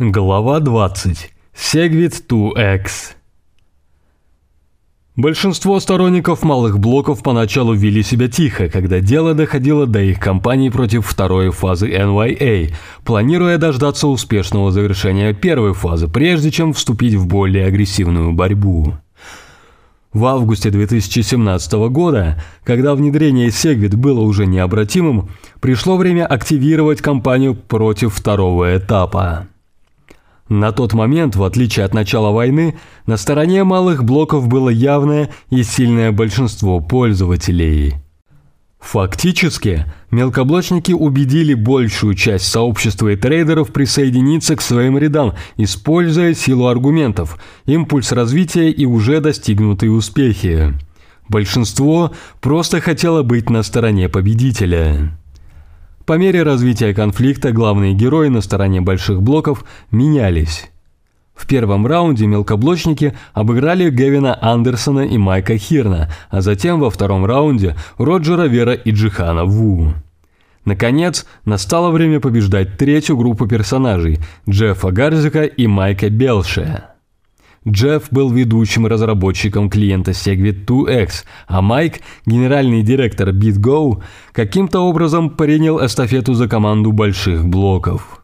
Глава 20. Segwit 2X. Большинство сторонников малых блоков поначалу вели себя тихо, когда дело доходило до их кампаний против второй фазы NYA, планируя дождаться успешного завершения первой фазы, прежде чем вступить в более агрессивную борьбу. В августе 2017 года, когда внедрение Segwit было уже необратимым, пришло время активировать кампанию против второго этапа. На тот момент, в отличие от начала войны, на стороне малых блоков было явное и сильное большинство пользователей. Фактически, мелкоблочники убедили большую часть сообщества и трейдеров присоединиться к своим рядам, используя силу аргументов, импульс развития и уже достигнутые успехи. Большинство просто хотело быть на стороне победителя. По мере развития конфликта главные герои на стороне больших блоков менялись. В первом раунде мелкоблочники обыграли Гевина Андерсона и Майка Хирна, а затем во втором раунде Роджера Вера и Джихана Ву. Наконец, настало время побеждать третью группу персонажей – Джеффа Гарзика и Майка Белше. Джефф был ведущим разработчиком клиента Segwit 2X, а Майк, генеральный директор BitGo, каким-то образом принял эстафету за команду больших блоков.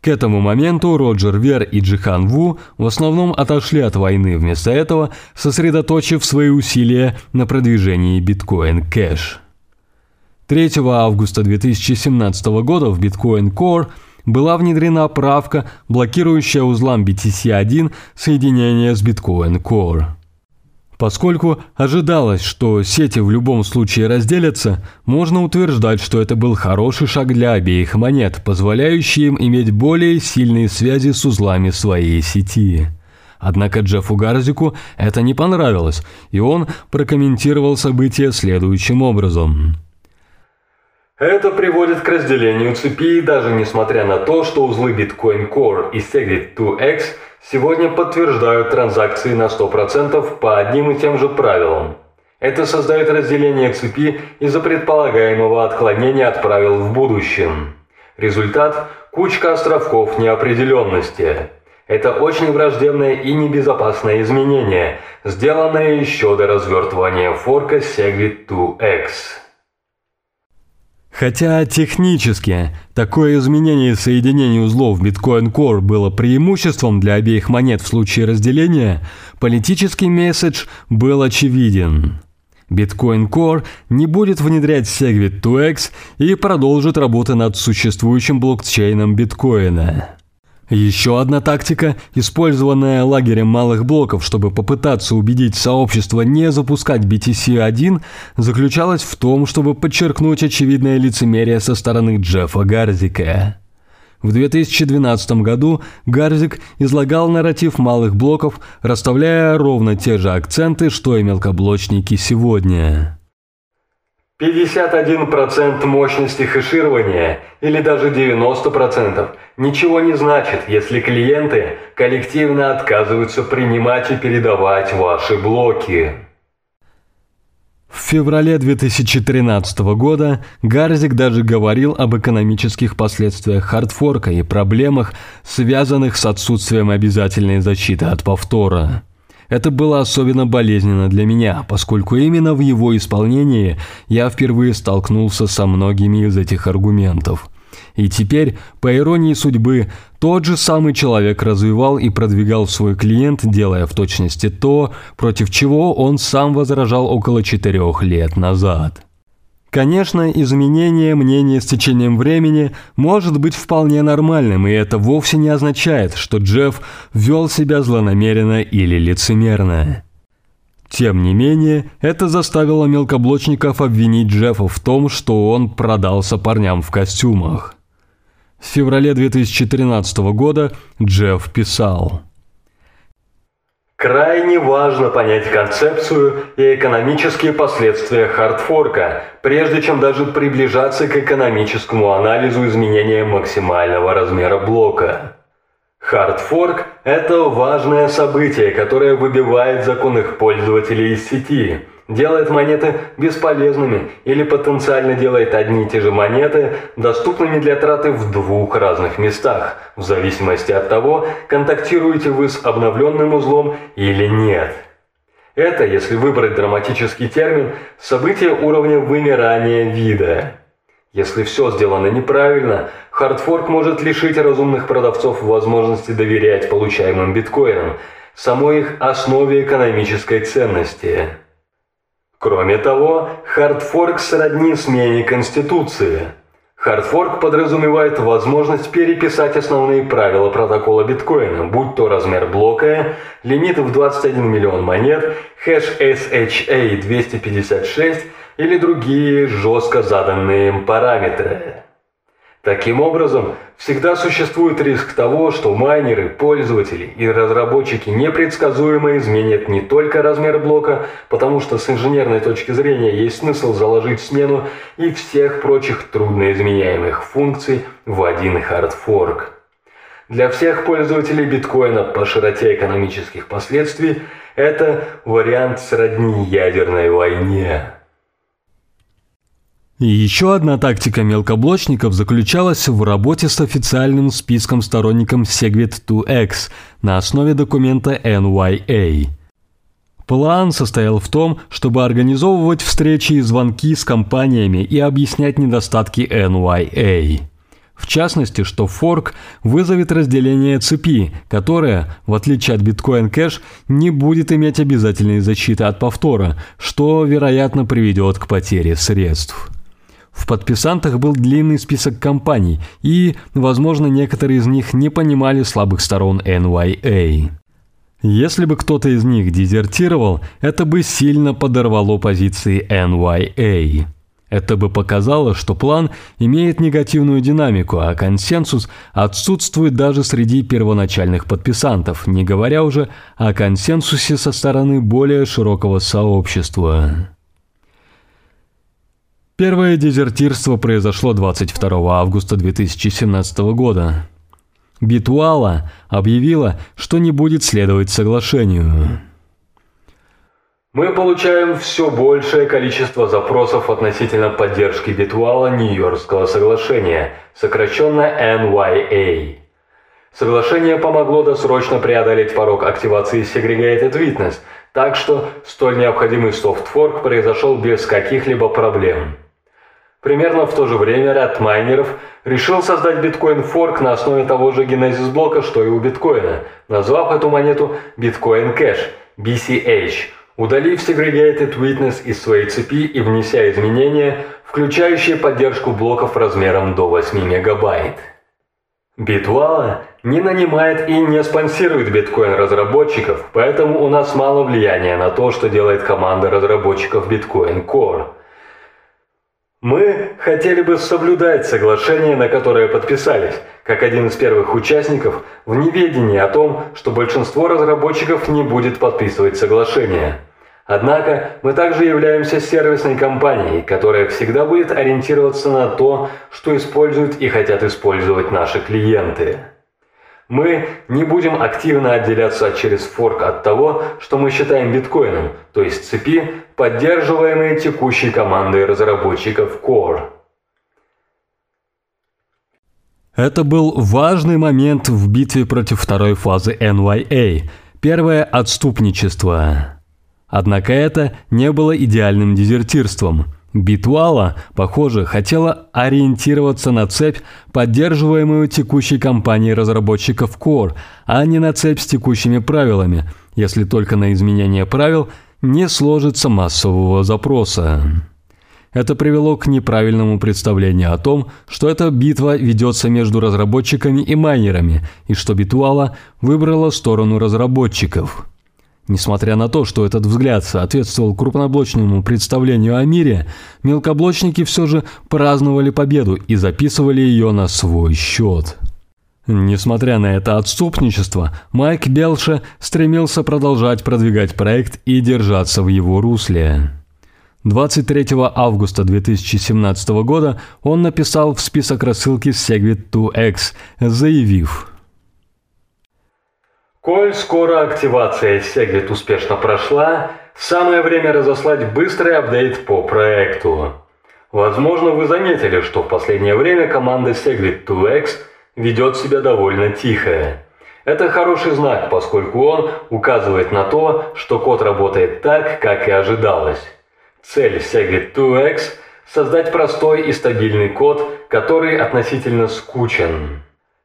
К этому моменту Роджер Вер и Джихан Ву в основном отошли от войны, вместо этого сосредоточив свои усилия на продвижении биткоин Cash. 3 августа 2017 года в Bitcoin Core – была внедрена правка, блокирующая узлам BTC1 соединение с Bitcoin Core. Поскольку ожидалось, что сети в любом случае разделятся, можно утверждать, что это был хороший шаг для обеих монет, позволяющий им иметь более сильные связи с узлами своей сети. Однако Джеффу Гарзику это не понравилось, и он прокомментировал события следующим образом – это приводит к разделению цепи, даже несмотря на то, что узлы Bitcoin Core и Segwit 2X сегодня подтверждают транзакции на 100% по одним и тем же правилам. Это создает разделение цепи из-за предполагаемого отклонения от правил в будущем. Результат – кучка островков неопределенности. Это очень враждебное и небезопасное изменение, сделанное еще до развертывания форка Segwit 2X. Хотя технически такое изменение соединения узлов Bitcoin Core было преимуществом для обеих монет в случае разделения, политический месседж был очевиден. Bitcoin Core не будет внедрять Segwit 2X и продолжит работу над существующим блокчейном биткоина. Еще одна тактика, использованная лагерем малых блоков, чтобы попытаться убедить сообщество не запускать BTC-1, заключалась в том, чтобы подчеркнуть очевидное лицемерие со стороны Джеффа Гарзика. В 2012 году Гарзик излагал нарратив малых блоков, расставляя ровно те же акценты, что и мелкоблочники сегодня. 51% мощности хеширования или даже 90% ничего не значит, если клиенты коллективно отказываются принимать и передавать ваши блоки. В феврале 2013 года Гарзик даже говорил об экономических последствиях хардфорка и проблемах, связанных с отсутствием обязательной защиты от повтора. Это было особенно болезненно для меня, поскольку именно в его исполнении я впервые столкнулся со многими из этих аргументов. И теперь, по иронии судьбы, тот же самый человек развивал и продвигал свой клиент, делая в точности то, против чего он сам возражал около четырех лет назад. Конечно, изменение мнения с течением времени может быть вполне нормальным, и это вовсе не означает, что Джефф вел себя злонамеренно или лицемерно. Тем не менее, это заставило мелкоблочников обвинить Джеффа в том, что он продался парням в костюмах. В феврале 2013 года Джефф писал – Крайне важно понять концепцию и экономические последствия хардфорка, прежде чем даже приближаться к экономическому анализу изменения максимального размера блока. Хардфорк – это важное событие, которое выбивает законных пользователей из сети, делает монеты бесполезными или потенциально делает одни и те же монеты доступными для траты в двух разных местах, в зависимости от того, контактируете вы с обновленным узлом или нет. Это, если выбрать драматический термин, событие уровня вымирания вида. Если все сделано неправильно, хардфорк может лишить разумных продавцов возможности доверять получаемым биткоинам, самой их основе экономической ценности. Кроме того, хардфорк сродни смене Конституции. Хардфорк подразумевает возможность переписать основные правила протокола биткоина, будь то размер блока, лимит в 21 миллион монет, хэш SHA 256 или другие жестко заданные параметры. Таким образом, всегда существует риск того, что майнеры, пользователи и разработчики непредсказуемо изменят не только размер блока, потому что с инженерной точки зрения есть смысл заложить смену и всех прочих трудноизменяемых функций в один хардфорк. Для всех пользователей биткоина по широте экономических последствий это вариант сродни ядерной войне. Еще одна тактика мелкоблочников заключалась в работе с официальным списком сторонником Segwit2x на основе документа NYA. План состоял в том, чтобы организовывать встречи и звонки с компаниями и объяснять недостатки NYA. В частности, что форк вызовет разделение цепи, которое, в отличие от Bitcoin Cash, не будет иметь обязательной защиты от повтора, что, вероятно, приведет к потере средств. В подписантах был длинный список компаний, и, возможно, некоторые из них не понимали слабых сторон NYA. Если бы кто-то из них дезертировал, это бы сильно подорвало позиции NYA. Это бы показало, что план имеет негативную динамику, а консенсус отсутствует даже среди первоначальных подписантов, не говоря уже о консенсусе со стороны более широкого сообщества. Первое дезертирство произошло 22 августа 2017 года. Битуала объявила, что не будет следовать соглашению. Мы получаем все большее количество запросов относительно поддержки Битуала Нью-Йоркского соглашения, сокращенно NYA. Соглашение помогло досрочно преодолеть порог активации Segregated Witness, так что столь необходимый софтфорк произошел без каких-либо проблем. Примерно в то же время ряд майнеров решил создать биткоин-форк на основе того же генезис-блока, что и у биткоина, назвав эту монету Bitcoin Cash, BCH, удалив Segregated Witness из своей цепи и внеся изменения, включающие поддержку блоков размером до 8 мегабайт. Битвала не нанимает и не спонсирует биткоин-разработчиков, поэтому у нас мало влияния на то, что делает команда разработчиков Bitcoin Core – мы хотели бы соблюдать соглашение, на которое подписались, как один из первых участников, в неведении о том, что большинство разработчиков не будет подписывать соглашение. Однако мы также являемся сервисной компанией, которая всегда будет ориентироваться на то, что используют и хотят использовать наши клиенты. Мы не будем активно отделяться через форк от того, что мы считаем биткоином, то есть цепи, поддерживаемые текущей командой разработчиков Core. Это был важный момент в битве против второй фазы NYA, первое отступничество. Однако это не было идеальным дезертирством – Битвала, похоже, хотела ориентироваться на цепь, поддерживаемую текущей компанией разработчиков Core, а не на цепь с текущими правилами, если только на изменение правил не сложится массового запроса. Это привело к неправильному представлению о том, что эта битва ведется между разработчиками и майнерами, и что Битуала выбрала сторону разработчиков. Несмотря на то, что этот взгляд соответствовал крупноблочному представлению о мире, мелкоблочники все же праздновали победу и записывали ее на свой счет. Несмотря на это отступничество, Майк Белша стремился продолжать продвигать проект и держаться в его русле. 23 августа 2017 года он написал в список рассылки Segwit2X, заявив – Коль скоро активация Segwit успешно прошла, Самое время разослать быстрый апдейт по проекту. Возможно, вы заметили, что в последнее время команда Segwit 2X ведет себя довольно тихо. Это хороший знак, поскольку он указывает на то, что код работает так, как и ожидалось. Цель Segwit 2X – создать простой и стабильный код, который относительно скучен.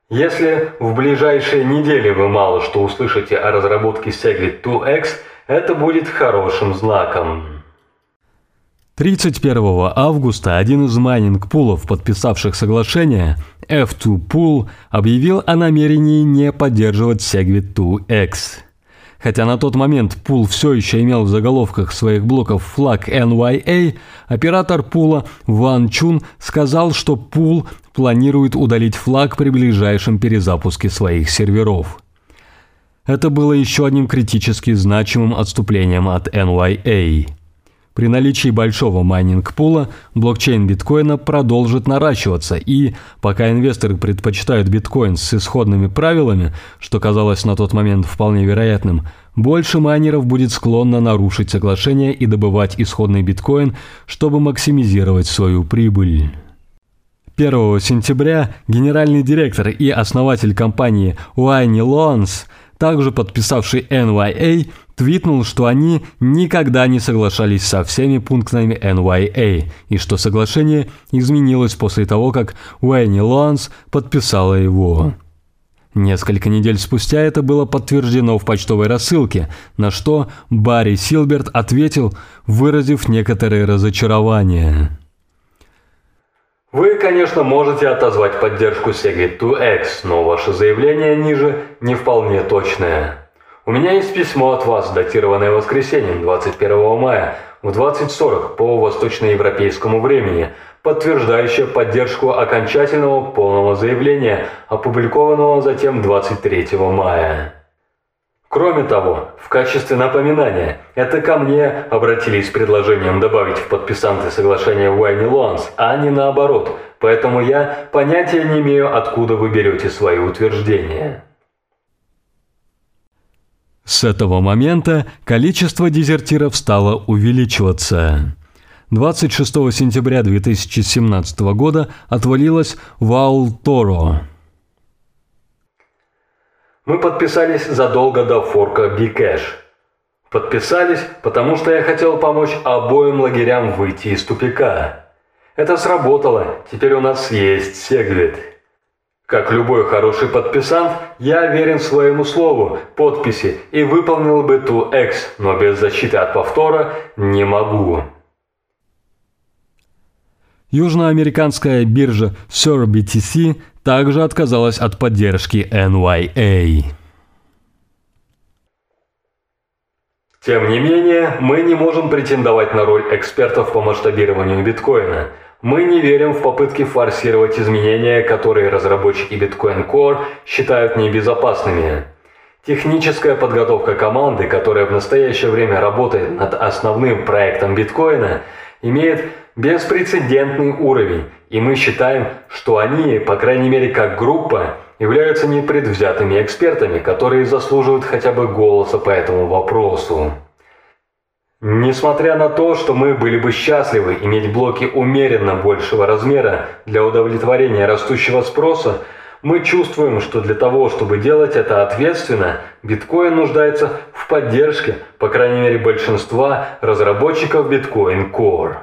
Если в ближайшие недели вы мало что услышите о разработке Segwit 2X, это будет хорошим знаком. 31 августа один из майнинг-пулов, подписавших соглашение, F2Pool, объявил о намерении не поддерживать SegWit2x. Хотя на тот момент пул все еще имел в заголовках своих блоков флаг NYA, оператор пула Ван Чун сказал, что пул планирует удалить флаг при ближайшем перезапуске своих серверов. Это было еще одним критически значимым отступлением от NYA. При наличии большого майнинг-пула блокчейн биткоина продолжит наращиваться, и пока инвесторы предпочитают биткоин с исходными правилами, что казалось на тот момент вполне вероятным, больше майнеров будет склонно нарушить соглашение и добывать исходный биткоин, чтобы максимизировать свою прибыль. 1 сентября генеральный директор и основатель компании Wayniloans, также подписавший NYA, твитнул, что они никогда не соглашались со всеми пунктами NYA и что соглашение изменилось после того, как Уэйни Лонс подписала его. Несколько недель спустя это было подтверждено в почтовой рассылке, на что Барри Силберт ответил, выразив некоторое разочарование. Вы, конечно, можете отозвать поддержку Segwit 2X, но ваше заявление ниже не вполне точное. У меня есть письмо от вас, датированное воскресеньем 21 мая в 20.40 по восточноевропейскому времени, подтверждающее поддержку окончательного полного заявления, опубликованного затем 23 мая. Кроме того, в качестве напоминания, это ко мне обратились с предложением добавить в подписанты соглашения Уайни Лонс, а не наоборот, поэтому я понятия не имею, откуда вы берете свои утверждения. С этого момента количество дезертиров стало увеличиваться. 26 сентября 2017 года отвалилось Ваул-Торо. Мы подписались задолго до форка Bcash. Подписались, потому что я хотел помочь обоим лагерям выйти из тупика. Это сработало, теперь у нас есть Сегвит. Как любой хороший подписант, я верен своему слову, подписи и выполнил бы ту X, но без защиты от повтора не могу. Южноамериканская биржа SURBTC также отказалась от поддержки NYA. Тем не менее, мы не можем претендовать на роль экспертов по масштабированию биткоина – мы не верим в попытки форсировать изменения, которые разработчики Bitcoin Core считают небезопасными. Техническая подготовка команды, которая в настоящее время работает над основным проектом биткоина, имеет беспрецедентный уровень, и мы считаем, что они, по крайней мере как группа, являются непредвзятыми экспертами, которые заслуживают хотя бы голоса по этому вопросу. Несмотря на то, что мы были бы счастливы иметь блоки умеренно большего размера для удовлетворения растущего спроса, мы чувствуем, что для того, чтобы делать это ответственно, биткоин нуждается в поддержке, по крайней мере, большинства разработчиков Bitcoin Core.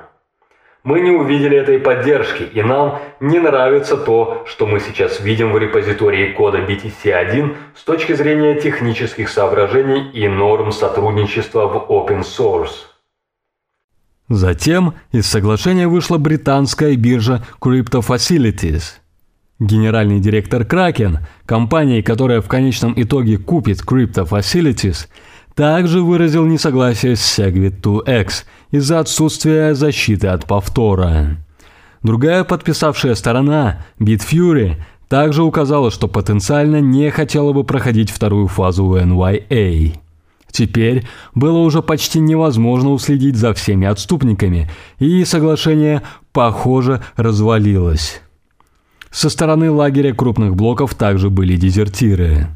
Мы не увидели этой поддержки, и нам не нравится то, что мы сейчас видим в репозитории кода BTC1 с точки зрения технических соображений и норм сотрудничества в open source. Затем из соглашения вышла британская биржа Crypto Facilities. Генеральный директор Kraken, компании, которая в конечном итоге купит Crypto Facilities, также выразил несогласие с Segwit 2X из-за отсутствия защиты от повтора. Другая подписавшая сторона, Bitfury, также указала, что потенциально не хотела бы проходить вторую фазу NYA. Теперь было уже почти невозможно уследить за всеми отступниками, и соглашение, похоже, развалилось. Со стороны лагеря крупных блоков также были дезертиры.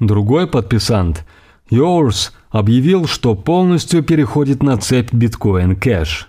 Другой подписант – Yours объявил, что полностью переходит на цепь Bitcoin Cash.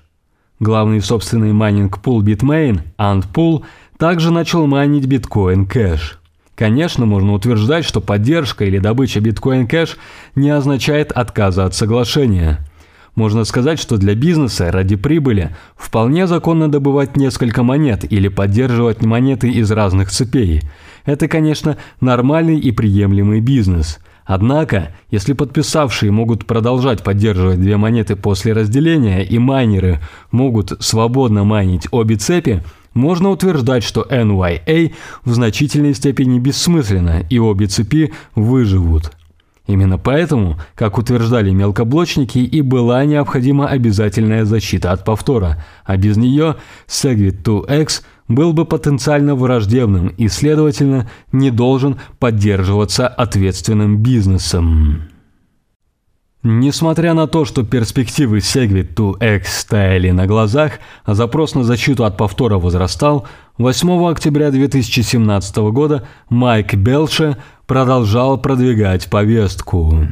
Главный собственный майнинг-пул Bitmain, Antpool, также начал майнить Bitcoin Cash. Конечно, можно утверждать, что поддержка или добыча Bitcoin Cash не означает отказа от соглашения. Можно сказать, что для бизнеса ради прибыли вполне законно добывать несколько монет или поддерживать монеты из разных цепей. Это, конечно, нормальный и приемлемый бизнес. Однако, если подписавшие могут продолжать поддерживать две монеты после разделения и майнеры могут свободно майнить обе цепи, можно утверждать, что NYA в значительной степени бессмысленно и обе цепи выживут. Именно поэтому, как утверждали мелкоблочники, и была необходима обязательная защита от повтора, а без нее Segwit 2X был бы потенциально враждебным и, следовательно, не должен поддерживаться ответственным бизнесом. Несмотря на то, что перспективы Segwit 2X стояли на глазах, а запрос на защиту от повтора возрастал, 8 октября 2017 года Майк Белше продолжал продвигать повестку.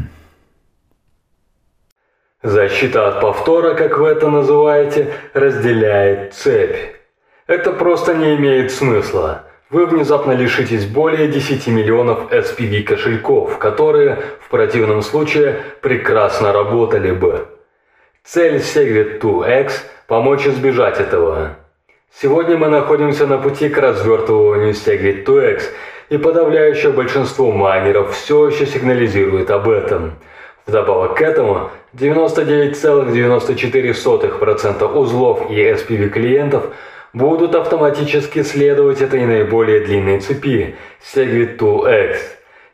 Защита от повтора, как вы это называете, разделяет цепь. Это просто не имеет смысла вы внезапно лишитесь более 10 миллионов SPV кошельков, которые, в противном случае, прекрасно работали бы. Цель Segwit 2X – помочь избежать этого. Сегодня мы находимся на пути к развертыванию Segwit 2X, и подавляющее большинство майнеров все еще сигнализирует об этом. Вдобавок к этому, 99,94% узлов и SPV клиентов – будут автоматически следовать этой наиболее длинной цепи Segwit 2X.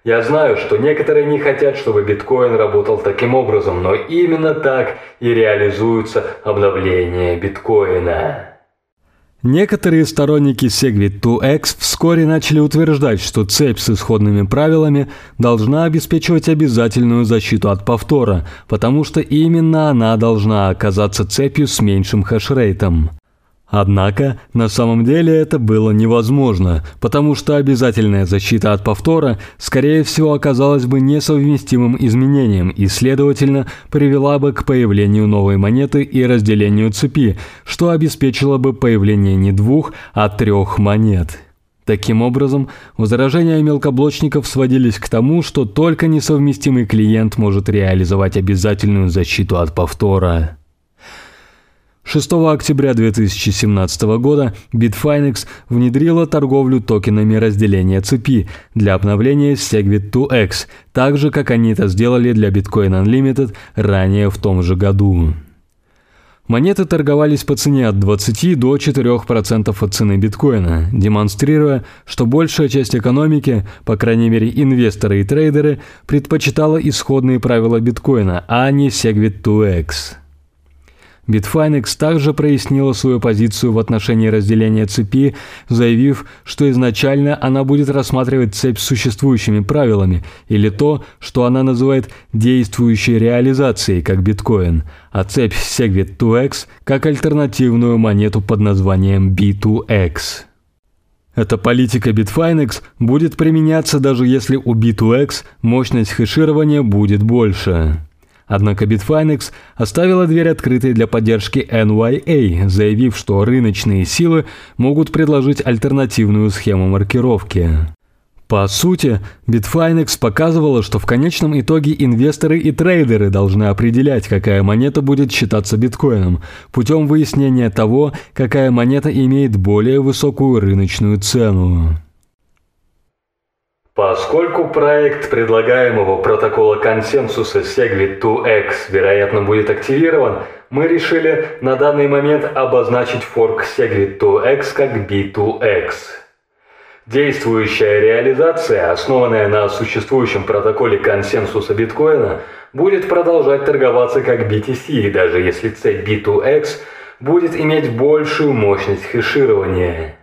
Я знаю, что некоторые не хотят, чтобы биткоин работал таким образом, но именно так и реализуются обновления биткоина. Некоторые сторонники Segwit 2X вскоре начали утверждать, что цепь с исходными правилами должна обеспечивать обязательную защиту от повтора, потому что именно она должна оказаться цепью с меньшим хешрейтом. Однако, на самом деле это было невозможно, потому что обязательная защита от повтора, скорее всего, оказалась бы несовместимым изменением и, следовательно, привела бы к появлению новой монеты и разделению цепи, что обеспечило бы появление не двух, а трех монет. Таким образом, возражения мелкоблочников сводились к тому, что только несовместимый клиент может реализовать обязательную защиту от повтора. 6 октября 2017 года Bitfinex внедрила торговлю токенами разделения цепи для обновления Segwit 2X, так же, как они это сделали для Bitcoin Unlimited ранее в том же году. Монеты торговались по цене от 20 до 4% от цены биткоина, демонстрируя, что большая часть экономики, по крайней мере инвесторы и трейдеры, предпочитала исходные правила биткоина, а не Segwit 2X. Bitfinex также прояснила свою позицию в отношении разделения цепи, заявив, что изначально она будет рассматривать цепь с существующими правилами, или то, что она называет действующей реализацией, как биткоин, а цепь Segwit 2X как альтернативную монету под названием B2X. Эта политика Bitfinex будет применяться даже если у B2X мощность хеширования будет больше. Однако Bitfinex оставила дверь открытой для поддержки NYA, заявив, что рыночные силы могут предложить альтернативную схему маркировки. По сути, Bitfinex показывала, что в конечном итоге инвесторы и трейдеры должны определять, какая монета будет считаться биткоином, путем выяснения того, какая монета имеет более высокую рыночную цену. Поскольку проект предлагаемого протокола консенсуса Segwit 2X вероятно будет активирован, мы решили на данный момент обозначить форк Segwit 2X как B2X. Действующая реализация, основанная на существующем протоколе консенсуса биткоина, будет продолжать торговаться как BTC, даже если цепь B2X будет иметь большую мощность хеширования.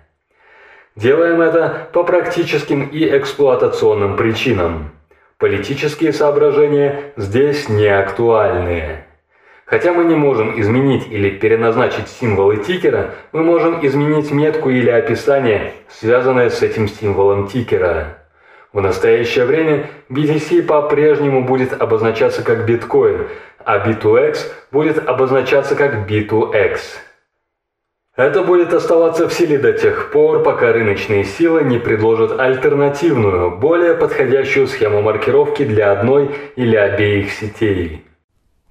Делаем это по практическим и эксплуатационным причинам. Политические соображения здесь не актуальны. Хотя мы не можем изменить или переназначить символы тикера, мы можем изменить метку или описание, связанное с этим символом тикера. В настоящее время BTC по-прежнему будет обозначаться как биткоин, а B2X будет обозначаться как B2X. Это будет оставаться в силе до тех пор, пока рыночные силы не предложат альтернативную, более подходящую схему маркировки для одной или обеих сетей.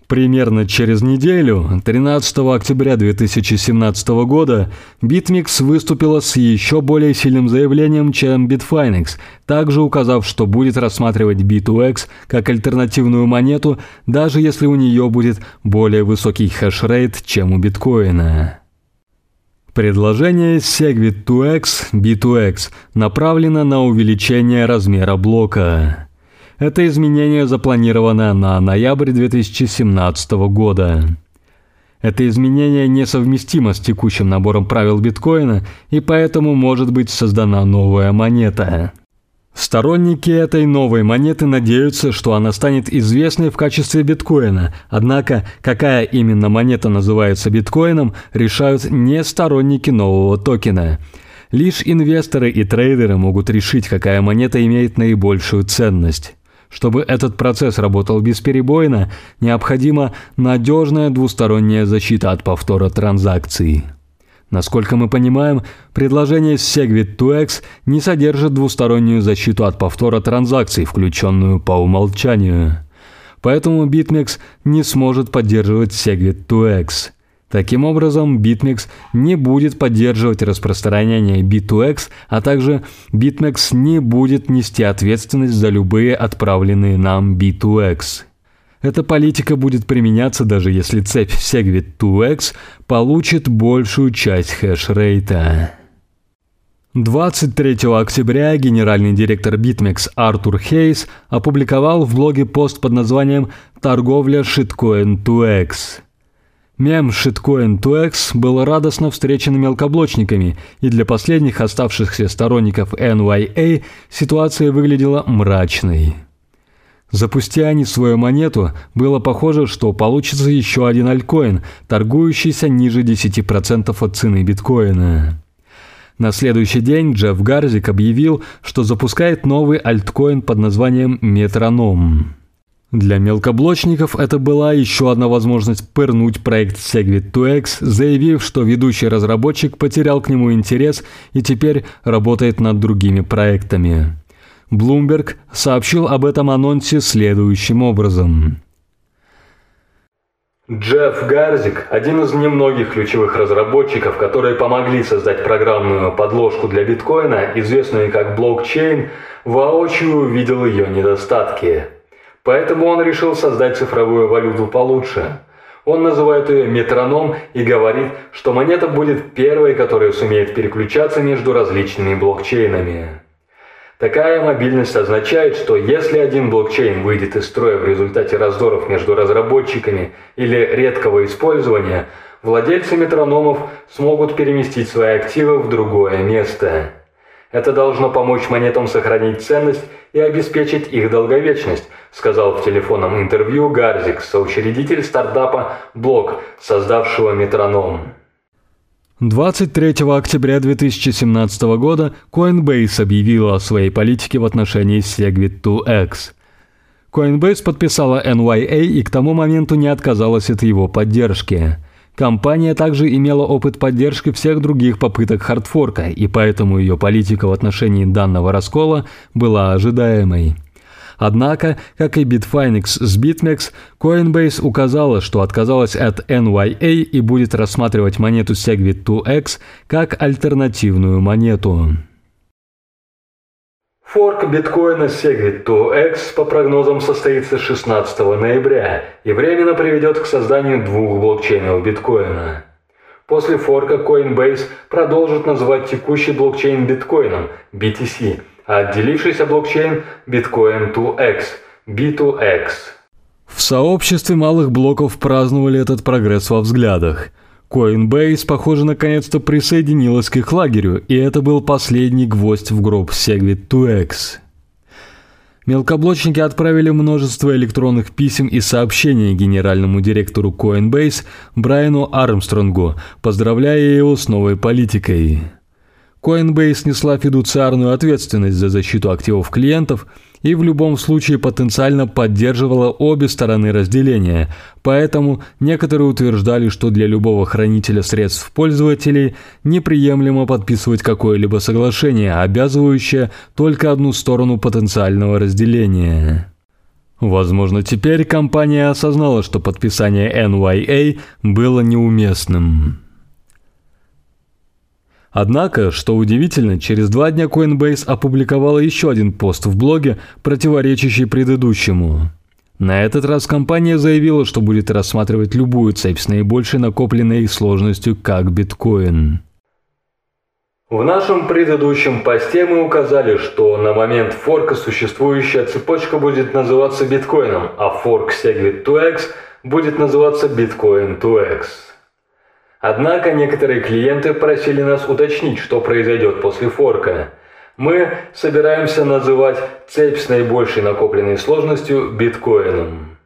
Примерно через неделю, 13 октября 2017 года, BitMEX выступила с еще более сильным заявлением, чем Bitfinex, также указав, что будет рассматривать B2X как альтернативную монету, даже если у нее будет более высокий хешрейт, чем у биткоина. Предложение Segwit2x B2X направлено на увеличение размера блока. Это изменение запланировано на ноябрь 2017 года. Это изменение несовместимо с текущим набором правил биткоина, и поэтому может быть создана новая монета. Сторонники этой новой монеты надеются, что она станет известной в качестве биткоина, однако какая именно монета называется биткоином, решают не сторонники нового токена. Лишь инвесторы и трейдеры могут решить, какая монета имеет наибольшую ценность. Чтобы этот процесс работал бесперебойно, необходима надежная двусторонняя защита от повтора транзакций. Насколько мы понимаем, предложение Segwit2x не содержит двустороннюю защиту от повтора транзакций, включенную по умолчанию. Поэтому BitMEX не сможет поддерживать Segwit2x. Таким образом, BitMEX не будет поддерживать распространение B2X, а также BitMEX не будет нести ответственность за любые отправленные нам B2X. Эта политика будет применяться даже если цепь Segwit2X получит большую часть хешрейта. 23 октября генеральный директор BitMEX Артур Хейс опубликовал в блоге пост под названием «Торговля Shitcoin2X». Мем Shitcoin2X был радостно встречен мелкоблочниками, и для последних оставшихся сторонников NYA ситуация выглядела мрачной. Запусти они свою монету, было похоже, что получится еще один альткоин, торгующийся ниже 10% от цены биткоина. На следующий день Джефф Гарзик объявил, что запускает новый альткоин под названием Метроном. Для мелкоблочников это была еще одна возможность пырнуть проект Segwit2x, заявив, что ведущий разработчик потерял к нему интерес и теперь работает над другими проектами. Bloomberg сообщил об этом анонсе следующим образом. Джефф Гарзик, один из немногих ключевых разработчиков, которые помогли создать программную подложку для биткоина, известную как блокчейн, воочию увидел ее недостатки. Поэтому он решил создать цифровую валюту получше. Он называет ее метроном и говорит, что монета будет первой, которая сумеет переключаться между различными блокчейнами. Такая мобильность означает, что если один блокчейн выйдет из строя в результате раздоров между разработчиками или редкого использования, владельцы метрономов смогут переместить свои активы в другое место. Это должно помочь монетам сохранить ценность и обеспечить их долговечность, сказал в телефонном интервью Гарзик, соучредитель стартапа Блок, создавшего метроном. 23 октября 2017 года Coinbase объявила о своей политике в отношении Segwit2X. Coinbase подписала NYA и к тому моменту не отказалась от его поддержки. Компания также имела опыт поддержки всех других попыток хардфорка, и поэтому ее политика в отношении данного раскола была ожидаемой. Однако, как и Bitfinex с BitMEX, Coinbase указала, что отказалась от NYA и будет рассматривать монету Segwit2X как альтернативную монету. Форк биткоина Segwit2X по прогнозам состоится 16 ноября и временно приведет к созданию двух блокчейнов биткоина. После форка Coinbase продолжит называть текущий блокчейн биткоином BTC, отделившийся блокчейн Bitcoin 2X B2X. В сообществе малых блоков праздновали этот прогресс во взглядах – Coinbase, похоже, наконец-то присоединилась к их лагерю, и это был последний гвоздь в гроб Segwit2x. Мелкоблочники отправили множество электронных писем и сообщений генеральному директору Coinbase Брайану Армстронгу, поздравляя его с новой политикой. Coinbase несла фидуциарную ответственность за защиту активов клиентов и в любом случае потенциально поддерживала обе стороны разделения, поэтому некоторые утверждали, что для любого хранителя средств пользователей неприемлемо подписывать какое-либо соглашение, обязывающее только одну сторону потенциального разделения. Возможно, теперь компания осознала, что подписание NYA было неуместным. Однако, что удивительно, через два дня Coinbase опубликовала еще один пост в блоге, противоречащий предыдущему. На этот раз компания заявила, что будет рассматривать любую цепь с наибольшей накопленной сложностью как биткоин. В нашем предыдущем посте мы указали, что на момент форка существующая цепочка будет называться биткоином, а форк Segwit 2x будет называться Bitcoin 2x. Однако некоторые клиенты просили нас уточнить, что произойдет после форка. Мы собираемся называть цепь с наибольшей накопленной сложностью биткоином.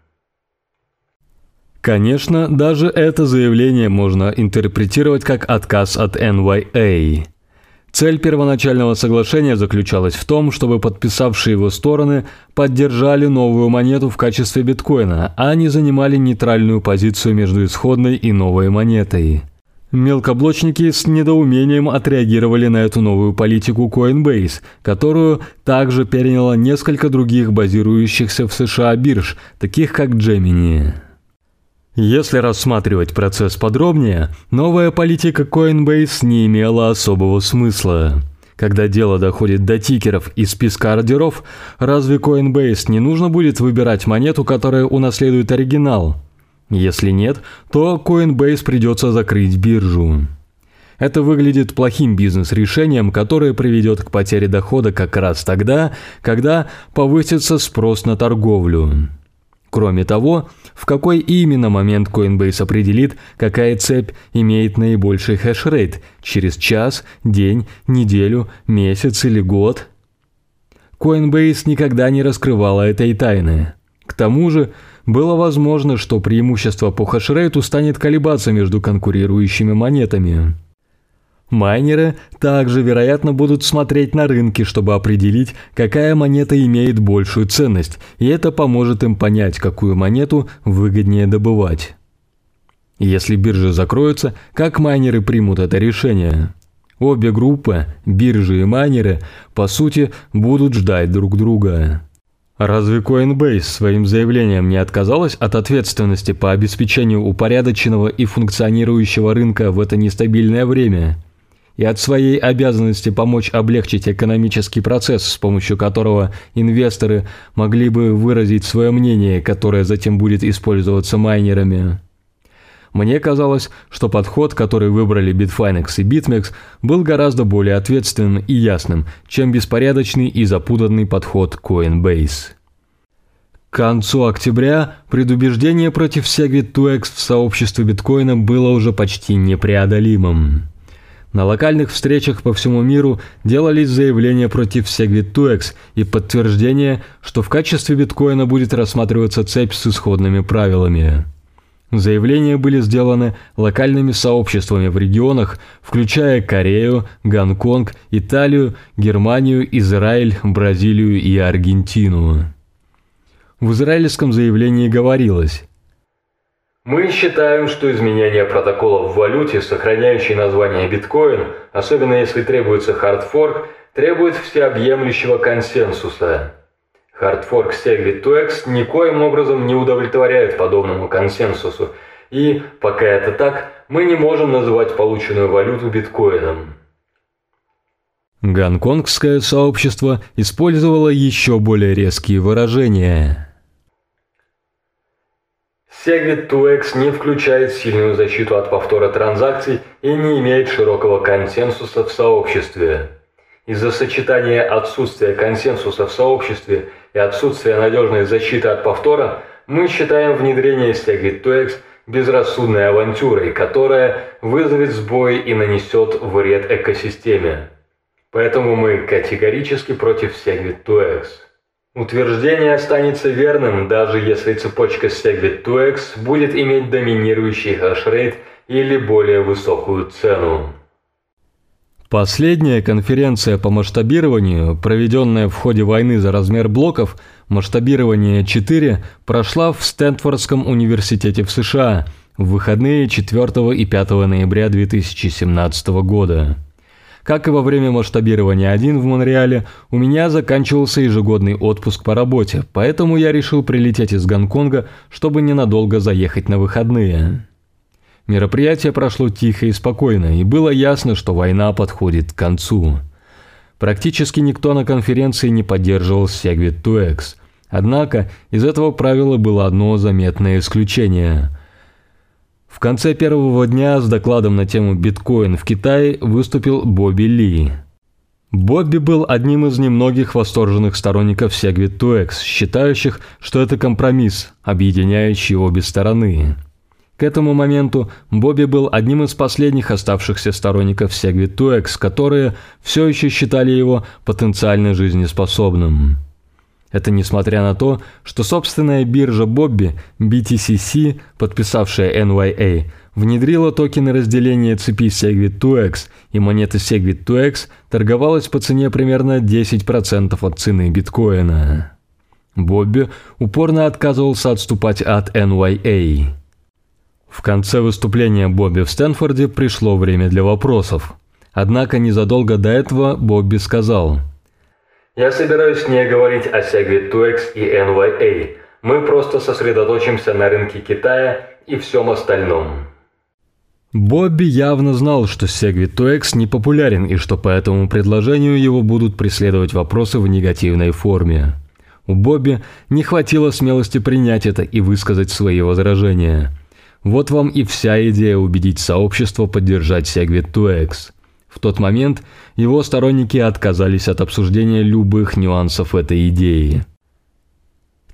Конечно, даже это заявление можно интерпретировать как отказ от NYA. Цель первоначального соглашения заключалась в том, чтобы подписавшие его стороны поддержали новую монету в качестве биткоина, а не занимали нейтральную позицию между исходной и новой монетой. Мелкоблочники с недоумением отреагировали на эту новую политику Coinbase, которую также переняло несколько других базирующихся в США бирж, таких как Gemini. Если рассматривать процесс подробнее, новая политика Coinbase не имела особого смысла. Когда дело доходит до тикеров и списка ордеров, разве Coinbase не нужно будет выбирать монету, которая унаследует оригинал – если нет, то Coinbase придется закрыть биржу. Это выглядит плохим бизнес-решением, которое приведет к потере дохода как раз тогда, когда повысится спрос на торговлю. Кроме того, в какой именно момент Coinbase определит, какая цепь имеет наибольший хешрейт – через час, день, неделю, месяц или год? Coinbase никогда не раскрывала этой тайны. К тому же, было возможно, что преимущество по хешрейту станет колебаться между конкурирующими монетами. Майнеры также, вероятно, будут смотреть на рынки, чтобы определить, какая монета имеет большую ценность, и это поможет им понять, какую монету выгоднее добывать. Если биржи закроются, как майнеры примут это решение? Обе группы, биржи и майнеры, по сути, будут ждать друг друга. Разве Coinbase своим заявлением не отказалась от ответственности по обеспечению упорядоченного и функционирующего рынка в это нестабильное время? И от своей обязанности помочь облегчить экономический процесс, с помощью которого инвесторы могли бы выразить свое мнение, которое затем будет использоваться майнерами? Мне казалось, что подход, который выбрали Bitfinex и BitMEX, был гораздо более ответственным и ясным, чем беспорядочный и запутанный подход Coinbase. К концу октября предубеждение против Segwit2x в сообществе биткоина было уже почти непреодолимым. На локальных встречах по всему миру делались заявления против Segwit2x и подтверждение, что в качестве биткоина будет рассматриваться цепь с исходными правилами. Заявления были сделаны локальными сообществами в регионах, включая Корею, Гонконг, Италию, Германию, Израиль, Бразилию и Аргентину. В израильском заявлении говорилось мы считаем, что изменение протокола в валюте, сохраняющей название биткоин, особенно если требуется хардфорк, требует всеобъемлющего консенсуса. Hardfork Segwit 2X никоим образом не удовлетворяет подобному консенсусу, и, пока это так, мы не можем называть полученную валюту биткоином. Гонконгское сообщество использовало еще более резкие выражения. Segwit 2X не включает сильную защиту от повтора транзакций и не имеет широкого консенсуса в сообществе. Из-за сочетания отсутствия консенсуса в сообществе и отсутствия надежной защиты от повтора, мы считаем внедрение Segwit 2X безрассудной авантюрой, которая вызовет сбой и нанесет вред экосистеме. Поэтому мы категорически против Segwit 2X. Утверждение останется верным, даже если цепочка Segwit 2X будет иметь доминирующий хешрейт или более высокую цену. Последняя конференция по масштабированию, проведенная в ходе войны за размер блоков, масштабирование 4, прошла в Стэнфордском университете в США в выходные 4 и 5 ноября 2017 года. Как и во время масштабирования 1 в Монреале, у меня заканчивался ежегодный отпуск по работе, поэтому я решил прилететь из Гонконга, чтобы ненадолго заехать на выходные. Мероприятие прошло тихо и спокойно, и было ясно, что война подходит к концу. Практически никто на конференции не поддерживал Segwit 2X. Однако из этого правила было одно заметное исключение. В конце первого дня с докладом на тему биткоин в Китае выступил Бобби Ли. Бобби был одним из немногих восторженных сторонников Segwit 2X, считающих, что это компромисс, объединяющий обе стороны. К этому моменту Бобби был одним из последних оставшихся сторонников Segwit 2X, которые все еще считали его потенциально жизнеспособным. Это несмотря на то, что собственная биржа Бобби, BTCC, подписавшая NYA, внедрила токены разделения цепи Segwit 2X, и монета Segwit 2X торговалась по цене примерно 10% от цены биткоина. Бобби упорно отказывался отступать от NYA. В конце выступления Бобби в Стэнфорде пришло время для вопросов. Однако незадолго до этого Бобби сказал «Я собираюсь не говорить о Segwit 2X и NYA. Мы просто сосредоточимся на рынке Китая и всем остальном». Бобби явно знал, что Segwit 2X не популярен и что по этому предложению его будут преследовать вопросы в негативной форме. У Бобби не хватило смелости принять это и высказать свои возражения – вот вам и вся идея убедить сообщество поддержать Segwit 2X. В тот момент его сторонники отказались от обсуждения любых нюансов этой идеи.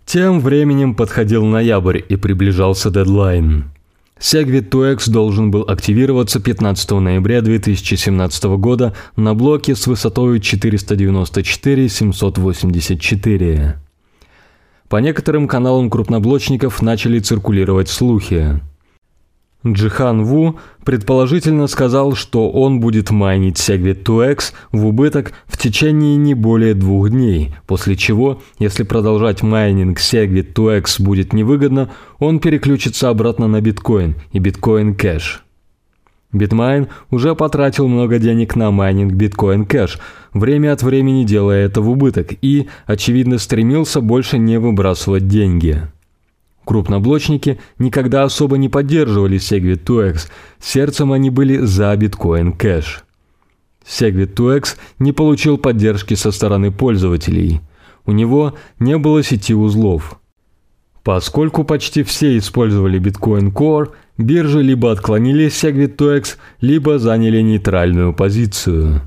Тем временем подходил ноябрь и приближался дедлайн. Segwit 2X должен был активироваться 15 ноября 2017 года на блоке с высотой 494 784. По некоторым каналам крупноблочников начали циркулировать слухи. Джихан Ву предположительно сказал, что он будет майнить Segwit 2X в убыток в течение не более двух дней, после чего, если продолжать майнинг Segwit 2X будет невыгодно, он переключится обратно на биткоин и биткоин кэш. Bitmain уже потратил много денег на майнинг биткоин кэш, время от времени делая это в убыток и, очевидно, стремился больше не выбрасывать деньги. Крупноблочники никогда особо не поддерживали Segwit 2X, сердцем они были за Bitcoin Cash. Segwit 2X не получил поддержки со стороны пользователей. У него не было сети узлов. Поскольку почти все использовали Bitcoin Core, биржи либо отклонили Segwit 2X, либо заняли нейтральную позицию.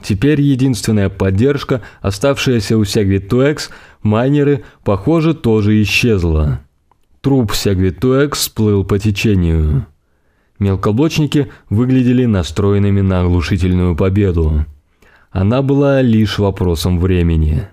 Теперь единственная поддержка, оставшаяся у Segwit 2X, майнеры, похоже, тоже исчезла. Труп Сягвитуэк всплыл по течению. Мелкоблочники выглядели настроенными на оглушительную победу. Она была лишь вопросом времени.